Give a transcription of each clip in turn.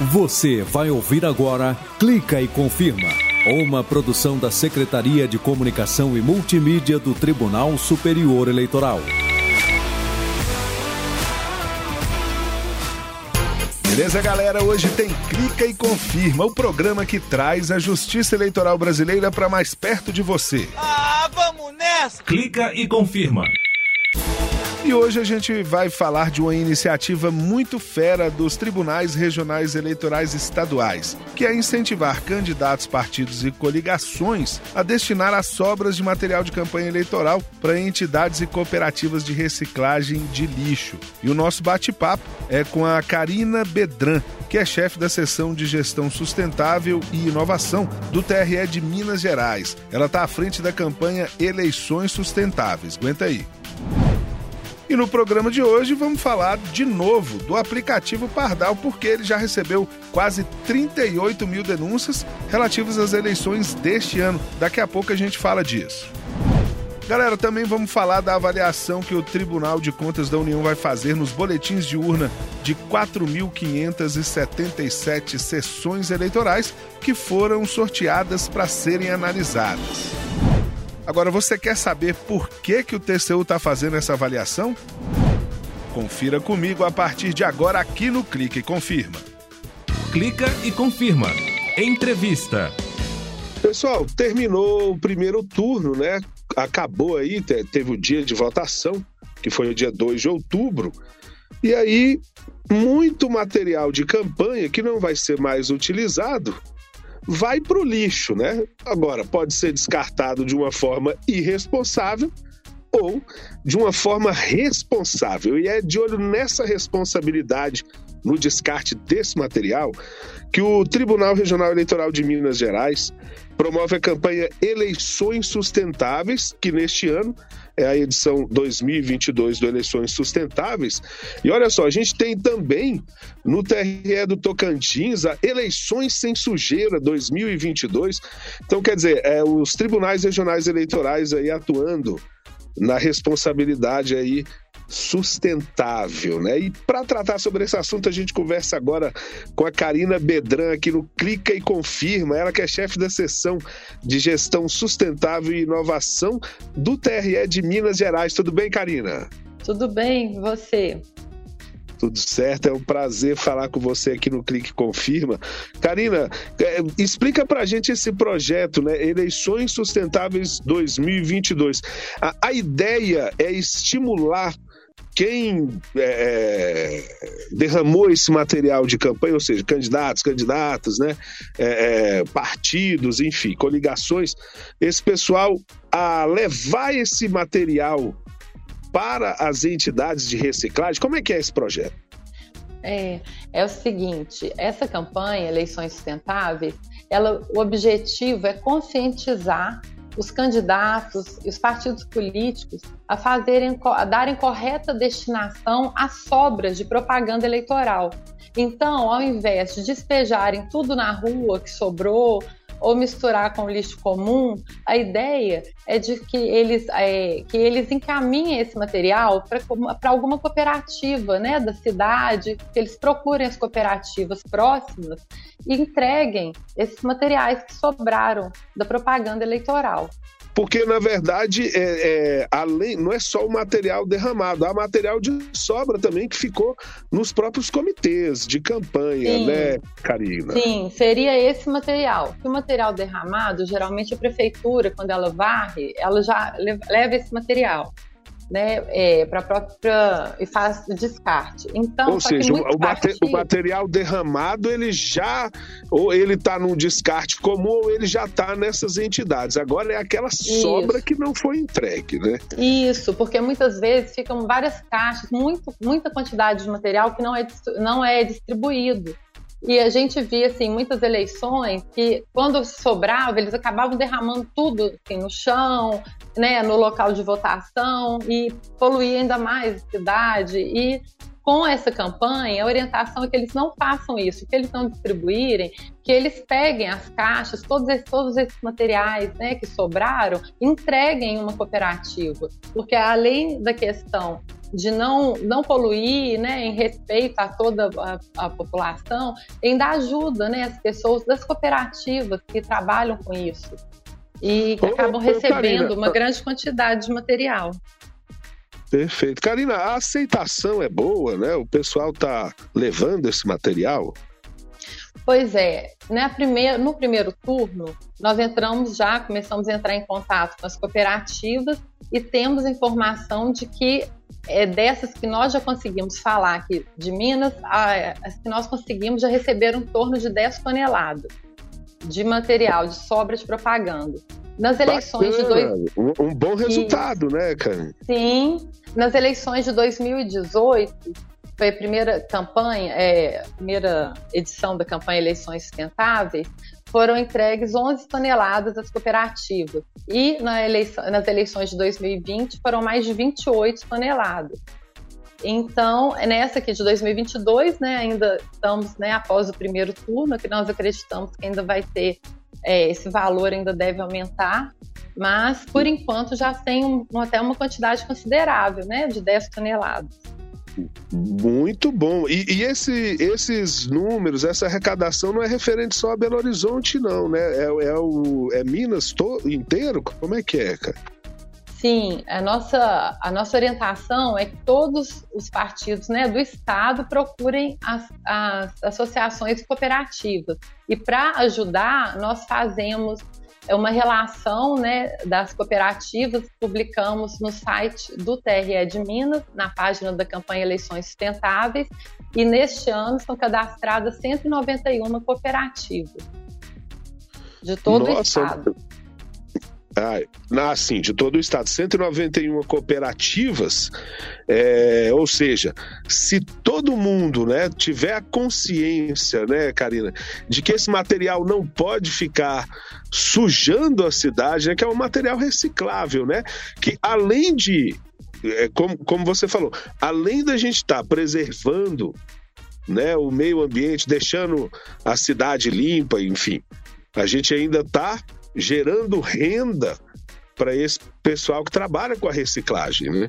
Você vai ouvir agora Clica e Confirma, uma produção da Secretaria de Comunicação e Multimídia do Tribunal Superior Eleitoral. Beleza, galera? Hoje tem Clica e Confirma, o programa que traz a justiça eleitoral brasileira para mais perto de você. Ah, vamos nessa! Clica e Confirma. E hoje a gente vai falar de uma iniciativa muito fera dos tribunais regionais eleitorais estaduais, que é incentivar candidatos, partidos e coligações a destinar as sobras de material de campanha eleitoral para entidades e cooperativas de reciclagem de lixo. E o nosso bate-papo é com a Karina Bedran, que é chefe da seção de gestão sustentável e inovação do TRE de Minas Gerais. Ela está à frente da campanha Eleições Sustentáveis. Aguenta aí. E no programa de hoje vamos falar de novo do aplicativo Pardal, porque ele já recebeu quase 38 mil denúncias relativas às eleições deste ano. Daqui a pouco a gente fala disso. Galera, também vamos falar da avaliação que o Tribunal de Contas da União vai fazer nos boletins de urna de 4.577 sessões eleitorais que foram sorteadas para serem analisadas. Agora, você quer saber por que, que o TCU está fazendo essa avaliação? Confira comigo a partir de agora aqui no Clique e Confirma. Clica e confirma. Entrevista. Pessoal, terminou o primeiro turno, né? Acabou aí, teve o dia de votação, que foi o dia 2 de outubro. E aí, muito material de campanha que não vai ser mais utilizado vai para o lixo, né? Agora, pode ser descartado de uma forma irresponsável ou de uma forma responsável. E é de olho nessa responsabilidade no descarte desse material que o Tribunal Regional Eleitoral de Minas Gerais promove a campanha Eleições Sustentáveis, que neste ano é a edição 2022 do Eleições Sustentáveis. E olha só, a gente tem também no TRE do Tocantins a Eleições Sem Sujeira 2022. Então, quer dizer, é, os tribunais regionais eleitorais aí atuando na responsabilidade aí sustentável, né? E para tratar sobre esse assunto, a gente conversa agora com a Karina Bedran aqui no Clica e Confirma, ela que é chefe da seção de gestão sustentável e inovação do TRE de Minas Gerais. Tudo bem, Karina? Tudo bem, você? Tudo certo, é um prazer falar com você aqui no Clique Confirma. Karina, é, explica pra gente esse projeto, né? Eleições Sustentáveis 2022. A, a ideia é estimular quem é, é, derramou esse material de campanha, ou seja, candidatos, candidatas, né, é, é, partidos, enfim, coligações, esse pessoal a levar esse material para as entidades de reciclagem. Como é que é esse projeto? É, é o seguinte, essa campanha Eleições Sustentáveis, ela, o objetivo é conscientizar os candidatos e os partidos políticos a fazerem, a darem correta destinação às sobras de propaganda eleitoral. Então, ao invés de despejarem tudo na rua que sobrou, ou misturar com lixo comum, a ideia é de que eles, é, que eles encaminhem esse material para alguma cooperativa né, da cidade, que eles procurem as cooperativas próximas e entreguem esses materiais que sobraram da propaganda eleitoral. Porque, na verdade, é, é, além, não é só o material derramado, há material de sobra também que ficou nos próprios comitês de campanha, Sim. né, Karina? Sim, seria esse material. O material derramado, geralmente a prefeitura, quando ela varre, ela já leva esse material né, é, para própria e faz descarte. Então, ou seja, o, partidos... o, material derramado ele já ou ele está no descarte comum ou ele já está nessas entidades. Agora é aquela sobra Isso. que não foi entregue, né? Isso, porque muitas vezes ficam várias caixas, muito, muita quantidade de material que não é, não é distribuído. E a gente via, assim, muitas eleições que, quando sobrava, eles acabavam derramando tudo assim, no chão, né, no local de votação e poluía ainda mais a cidade. E com essa campanha, a orientação é que eles não façam isso, que eles não distribuírem, que eles peguem as caixas, todos esses, todos esses materiais né, que sobraram, entreguem em uma cooperativa. Porque além da questão de não, não poluir, né, em respeito a toda a, a população, ainda ajuda né, as pessoas das cooperativas que trabalham com isso e que acabam recebendo uma grande quantidade de material. Perfeito. Karina, a aceitação é boa, né? O pessoal está levando esse material? Pois é, né, primeira, no primeiro turno, nós entramos já, começamos a entrar em contato com as cooperativas e temos informação de que é dessas que nós já conseguimos falar aqui de Minas, as que nós conseguimos já receberam em torno de 10 toneladas de material, de sobra de propaganda. Nas eleições Bacana. de dois... um, um bom resultado, né, cara? Sim. Nas eleições de 2018, foi a primeira campanha, é, a primeira edição da campanha Eleições Sustentáveis, foram entregues 11 toneladas às cooperativas. E na eleição, nas eleições de 2020 foram mais de 28 toneladas. Então, nessa aqui de 2022, né, ainda estamos né, após o primeiro turno, que nós acreditamos que ainda vai ter é, esse valor ainda deve aumentar, mas por enquanto já tem um, até uma quantidade considerável, né, de 10 toneladas. Muito bom. E, e esse, esses números, essa arrecadação não é referente só a Belo Horizonte, não, né? É, é, o, é Minas to, inteiro? Como é que é, cara? Sim, a nossa, a nossa orientação é que todos os partidos né, do Estado procurem as, as associações cooperativas. E para ajudar, nós fazemos é uma relação né, das cooperativas, publicamos no site do TRE de Minas, na página da campanha Eleições Sustentáveis, e neste ano são cadastradas 191 cooperativas de todo Nossa, o estado. Assim, de todo o estado, 191 cooperativas, é, ou seja, se todo mundo né, tiver a consciência, né, Karina, de que esse material não pode ficar sujando a cidade, né, que é um material reciclável, né, que além de, é, como, como você falou, além da gente estar tá preservando né, o meio ambiente, deixando a cidade limpa, enfim, a gente ainda está gerando renda para esse pessoal que trabalha com a reciclagem, né?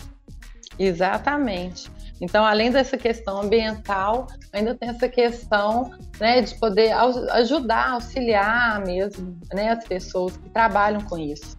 Exatamente. Então, além dessa questão ambiental, ainda tem essa questão né, de poder ajudar, auxiliar mesmo né, as pessoas que trabalham com isso.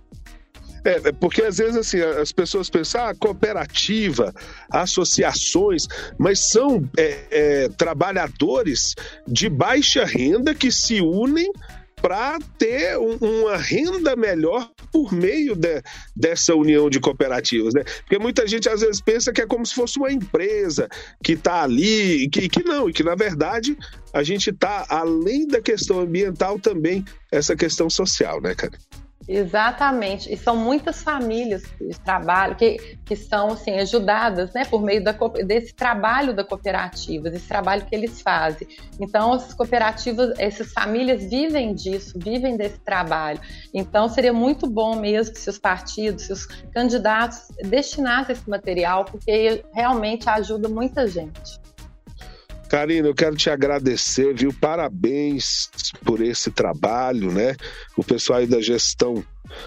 É, é, porque às vezes assim, as pessoas pensam, ah, cooperativa, associações, mas são é, é, trabalhadores de baixa renda que se unem para ter um, uma renda melhor por meio de, dessa união de cooperativas, né? Porque muita gente às vezes pensa que é como se fosse uma empresa que está ali, que, que não, e que na verdade a gente está além da questão ambiental também essa questão social, né, cara? Exatamente, e são muitas famílias que trabalham, que, que são assim, ajudadas né, por meio da, desse trabalho da cooperativa, desse trabalho que eles fazem. Então, as cooperativas, essas famílias vivem disso, vivem desse trabalho. Então, seria muito bom mesmo se os partidos, se os candidatos destinassem esse material, porque realmente ajuda muita gente. Karina, eu quero te agradecer, viu? Parabéns por esse trabalho, né? O pessoal aí da gestão,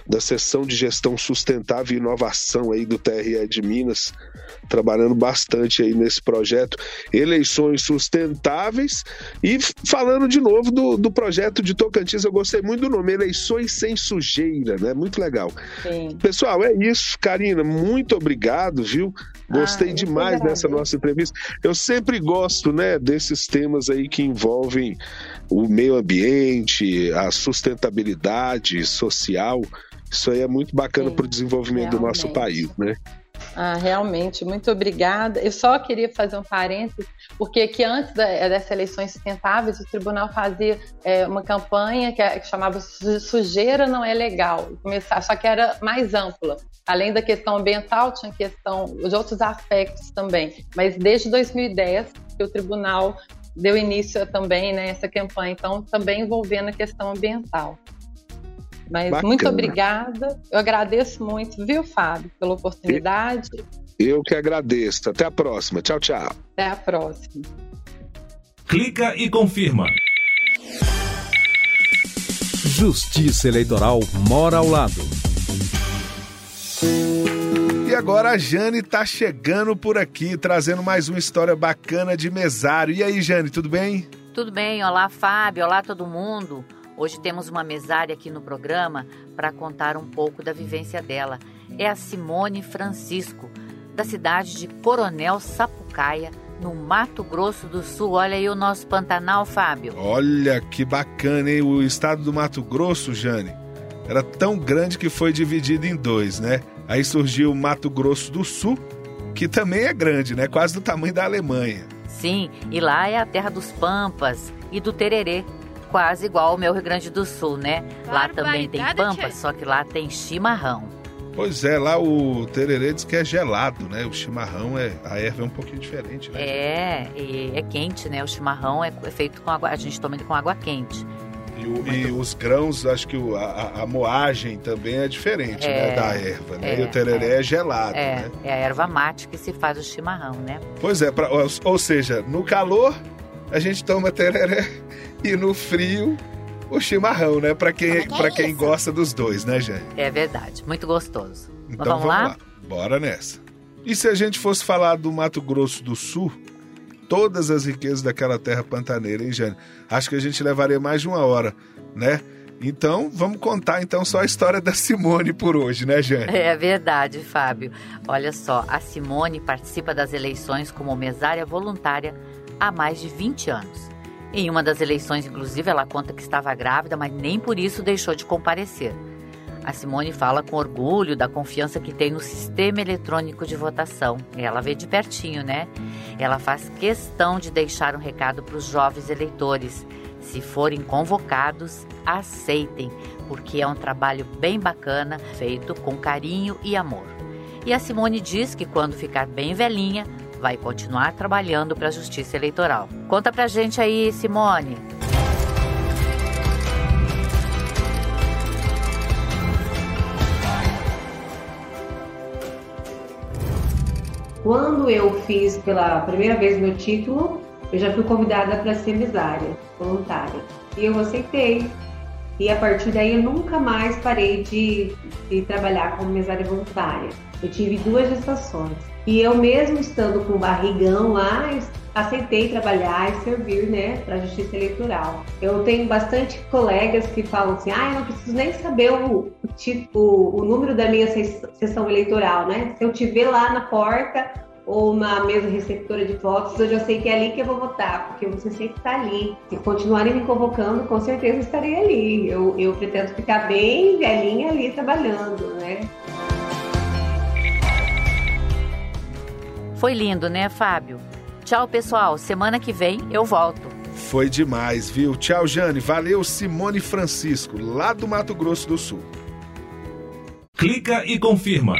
da seção de gestão sustentável e inovação aí do TRE de Minas, trabalhando bastante aí nesse projeto Eleições Sustentáveis. E falando de novo do, do projeto de Tocantins, eu gostei muito do nome, Eleições Sem Sujeira, né? Muito legal. Sim. Pessoal, é isso. Karina, muito obrigado, viu? Gostei ah, demais dessa nossa entrevista. Eu sempre gosto, né, desses temas aí que envolvem o meio ambiente, a sustentabilidade social. Isso aí é muito bacana para o desenvolvimento Realmente. do nosso país, né? Ah, realmente, muito obrigada. Eu só queria fazer um parênteses, porque que antes da, dessas eleições sustentáveis, o tribunal fazia é, uma campanha que, que, chamava Sujeira Não É Legal, começar, só que era mais ampla. Além da questão ambiental, tinha questão de outros aspectos também. Mas desde 2010 que o tribunal deu início também né, essa campanha, então também envolvendo a questão ambiental. Mas Bacana. muito obrigada. Eu agradeço muito, viu, Fábio, pela oportunidade. Eu que agradeço. Até a próxima. Tchau, tchau. Até a próxima. Clica e confirma. Justiça Eleitoral mora ao lado E agora a Jane tá chegando por aqui, trazendo mais uma história bacana de mesário. E aí, Jane, tudo bem? Tudo bem, olá Fábio, olá todo mundo. Hoje temos uma mesária aqui no programa para contar um pouco da vivência dela. É a Simone Francisco, da cidade de Coronel Sapucaia, no Mato Grosso do Sul. Olha aí o nosso Pantanal, Fábio. Olha que bacana, hein? O estado do Mato Grosso, Jane, era tão grande que foi dividido em dois, né? Aí surgiu o Mato Grosso do Sul, que também é grande, né? Quase do tamanho da Alemanha. Sim, e lá é a terra dos Pampas e do Tererê quase igual ao meu Rio Grande do Sul, né? Lá também tem pampa, só que lá tem chimarrão. Pois é, lá o tererê diz que é gelado, né? O chimarrão é a erva é um pouquinho diferente, né? É, é quente, né? O chimarrão é, é feito com água, a gente toma ele com água quente. E, o, e os grãos, acho que o, a, a, moagem também é diferente, né, é, né? Da erva, né? É, e o tererê é, é gelado, é, né? É a erva mate que se faz o chimarrão, né? Pois é, pra, ou, ou seja, no calor a gente toma tereré e no frio o chimarrão, né? Para quem, é pra quem gosta dos dois, né, gente? É verdade, muito gostoso. Então vamos, vamos lá? lá? Bora nessa. E se a gente fosse falar do Mato Grosso do Sul, todas as riquezas daquela terra pantaneira, hein, Jane? Acho que a gente levaria mais de uma hora, né? Então, vamos contar então só a história da Simone por hoje, né, Jane? É verdade, Fábio. Olha só, a Simone participa das eleições como mesária voluntária há mais de 20 anos. Em uma das eleições, inclusive, ela conta que estava grávida, mas nem por isso deixou de comparecer. A Simone fala com orgulho da confiança que tem no sistema eletrônico de votação. Ela vê de pertinho, né? Ela faz questão de deixar um recado para os jovens eleitores. Se forem convocados, aceitem, porque é um trabalho bem bacana, feito com carinho e amor. E a Simone diz que quando ficar bem velhinha, vai continuar trabalhando para a Justiça Eleitoral. Conta pra gente aí, Simone. Quando eu fiz pela primeira vez meu título, eu já fui convidada para ser mesária voluntária. E eu aceitei. E a partir daí eu nunca mais parei de, de trabalhar como mesária voluntária. Eu tive duas gestações. E eu mesmo estando com barrigão lá, aceitei trabalhar e servir, né, para a Justiça Eleitoral. Eu tenho bastante colegas que falam assim, ah, eu não preciso nem saber o, tipo, o número da minha sessão eleitoral, né? Se eu te ver lá na porta ou na mesa receptora de votos, eu já sei que é ali que eu vou votar, porque você sempre está ali. Se continuarem me convocando, com certeza estarei ali. Eu, eu pretendo ficar bem velhinha ali trabalhando, né? Foi lindo, né, Fábio? Tchau, pessoal. Semana que vem eu volto. Foi demais, viu? Tchau, Jane. Valeu, Simone Francisco, lá do Mato Grosso do Sul. Clica e confirma.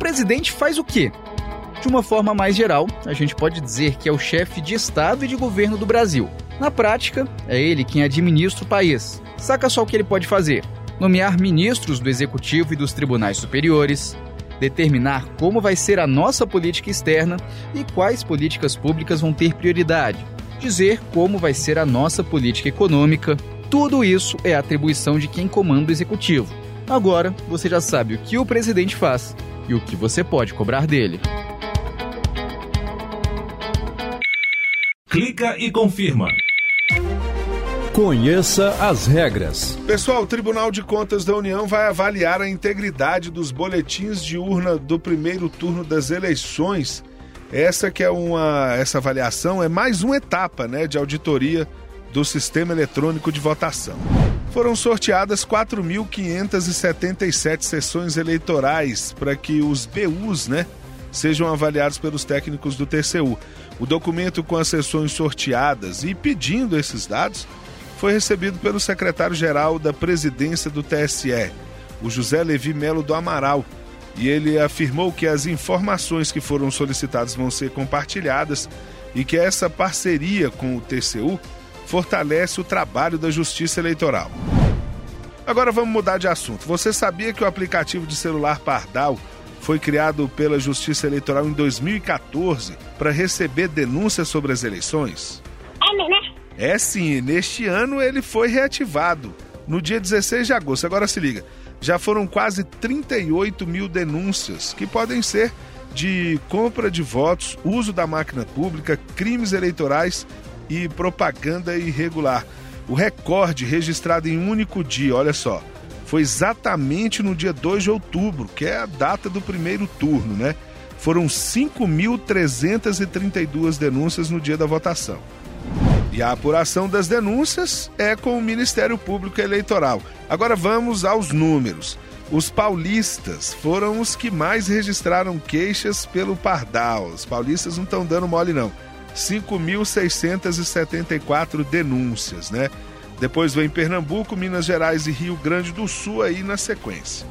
Presidente faz o quê? De uma forma mais geral, a gente pode dizer que é o chefe de Estado e de governo do Brasil. Na prática, é ele quem administra o país. Saca só o que ele pode fazer: nomear ministros do Executivo e dos tribunais superiores, determinar como vai ser a nossa política externa e quais políticas públicas vão ter prioridade, dizer como vai ser a nossa política econômica. Tudo isso é atribuição de quem comanda o executivo. Agora você já sabe o que o presidente faz e o que você pode cobrar dele. Clica e confirma. Conheça as regras. Pessoal, o Tribunal de Contas da União vai avaliar a integridade dos boletins de urna do primeiro turno das eleições. Essa que é uma essa avaliação é mais uma etapa, né, de auditoria do sistema eletrônico de votação. Foram sorteadas 4.577 sessões eleitorais para que os BUs, né, sejam avaliados pelos técnicos do TCU. O documento com as sessões sorteadas e pedindo esses dados foi recebido pelo secretário-geral da presidência do TSE, o José Levi Melo do Amaral, e ele afirmou que as informações que foram solicitadas vão ser compartilhadas e que essa parceria com o TCU fortalece o trabalho da Justiça Eleitoral. Agora vamos mudar de assunto. Você sabia que o aplicativo de celular Pardal foi criado pela Justiça Eleitoral em 2014 para receber denúncias sobre as eleições? É, né? É sim, neste ano ele foi reativado, no dia 16 de agosto. Agora se liga. já foram quase 38 mil denúncias, que podem ser de compra de votos, uso da máquina pública, crimes eleitorais e propaganda irregular. O recorde registrado em um único dia, olha só, foi exatamente no dia 2 de outubro, que é a data do primeiro turno, né? Foram 5.332 denúncias no dia da votação. E a apuração das denúncias é com o Ministério Público Eleitoral. Agora vamos aos números. Os paulistas foram os que mais registraram queixas pelo Pardal. Os paulistas não estão dando mole, não. 5.674 denúncias, né? Depois vem Pernambuco, Minas Gerais e Rio Grande do Sul aí na sequência.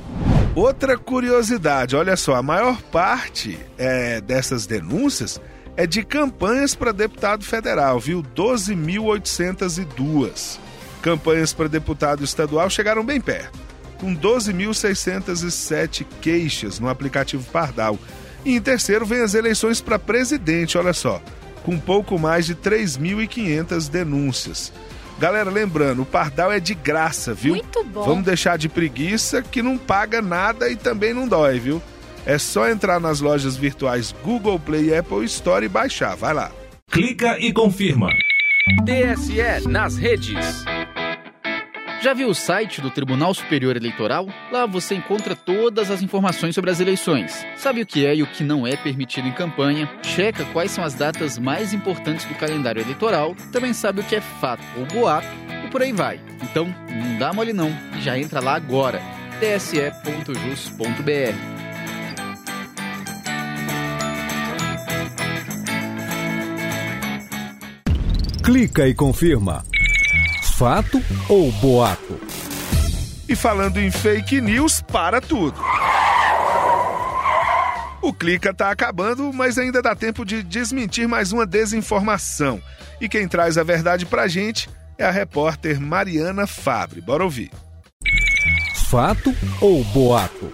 Outra curiosidade, olha só, a maior parte é, dessas denúncias é de campanhas para deputado federal, viu? 12.802. Campanhas para deputado estadual chegaram bem perto, com 12.607 queixas no aplicativo Pardal. E em terceiro vem as eleições para presidente, olha só, com pouco mais de 3.500 denúncias. Galera, lembrando, o Pardal é de graça, viu? Muito bom. Vamos deixar de preguiça que não paga nada e também não dói, viu? É só entrar nas lojas virtuais Google Play e Apple Store e baixar. Vai lá. Clica e confirma. TSE nas redes. Já viu o site do Tribunal Superior Eleitoral? Lá você encontra todas as informações sobre as eleições. Sabe o que é e o que não é permitido em campanha? Checa quais são as datas mais importantes do calendário eleitoral. Também sabe o que é fato ou boato e por aí vai. Então, não dá mole não. Já entra lá agora. tse.jus.br Clica e confirma. Fato ou boato? E falando em fake news, para tudo. O Clica tá acabando, mas ainda dá tempo de desmentir mais uma desinformação. E quem traz a verdade pra gente é a repórter Mariana Fabre. Bora ouvir. Fato ou boato?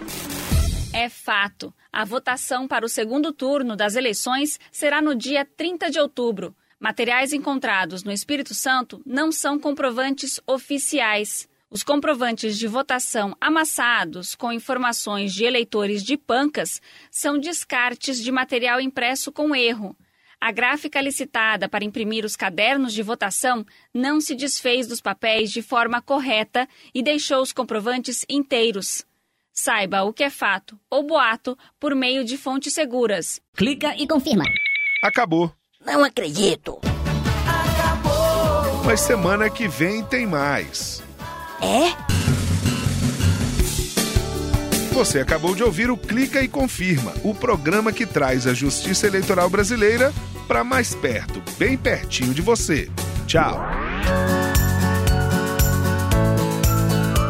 É fato. A votação para o segundo turno das eleições será no dia 30 de outubro. Materiais encontrados no Espírito Santo não são comprovantes oficiais. Os comprovantes de votação amassados com informações de eleitores de pancas são descartes de material impresso com erro. A gráfica licitada para imprimir os cadernos de votação não se desfez dos papéis de forma correta e deixou os comprovantes inteiros. Saiba o que é fato ou boato por meio de fontes seguras. Clica e confirma. Acabou. Não acredito. Mas semana que vem tem mais. É? Você acabou de ouvir o Clica e Confirma, o programa que traz a justiça eleitoral brasileira para mais perto, bem pertinho de você. Tchau.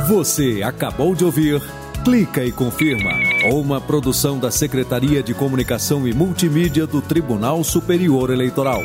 Você acabou de ouvir Clica e Confirma, uma produção da Secretaria de Comunicação e Multimídia do Tribunal Superior Eleitoral.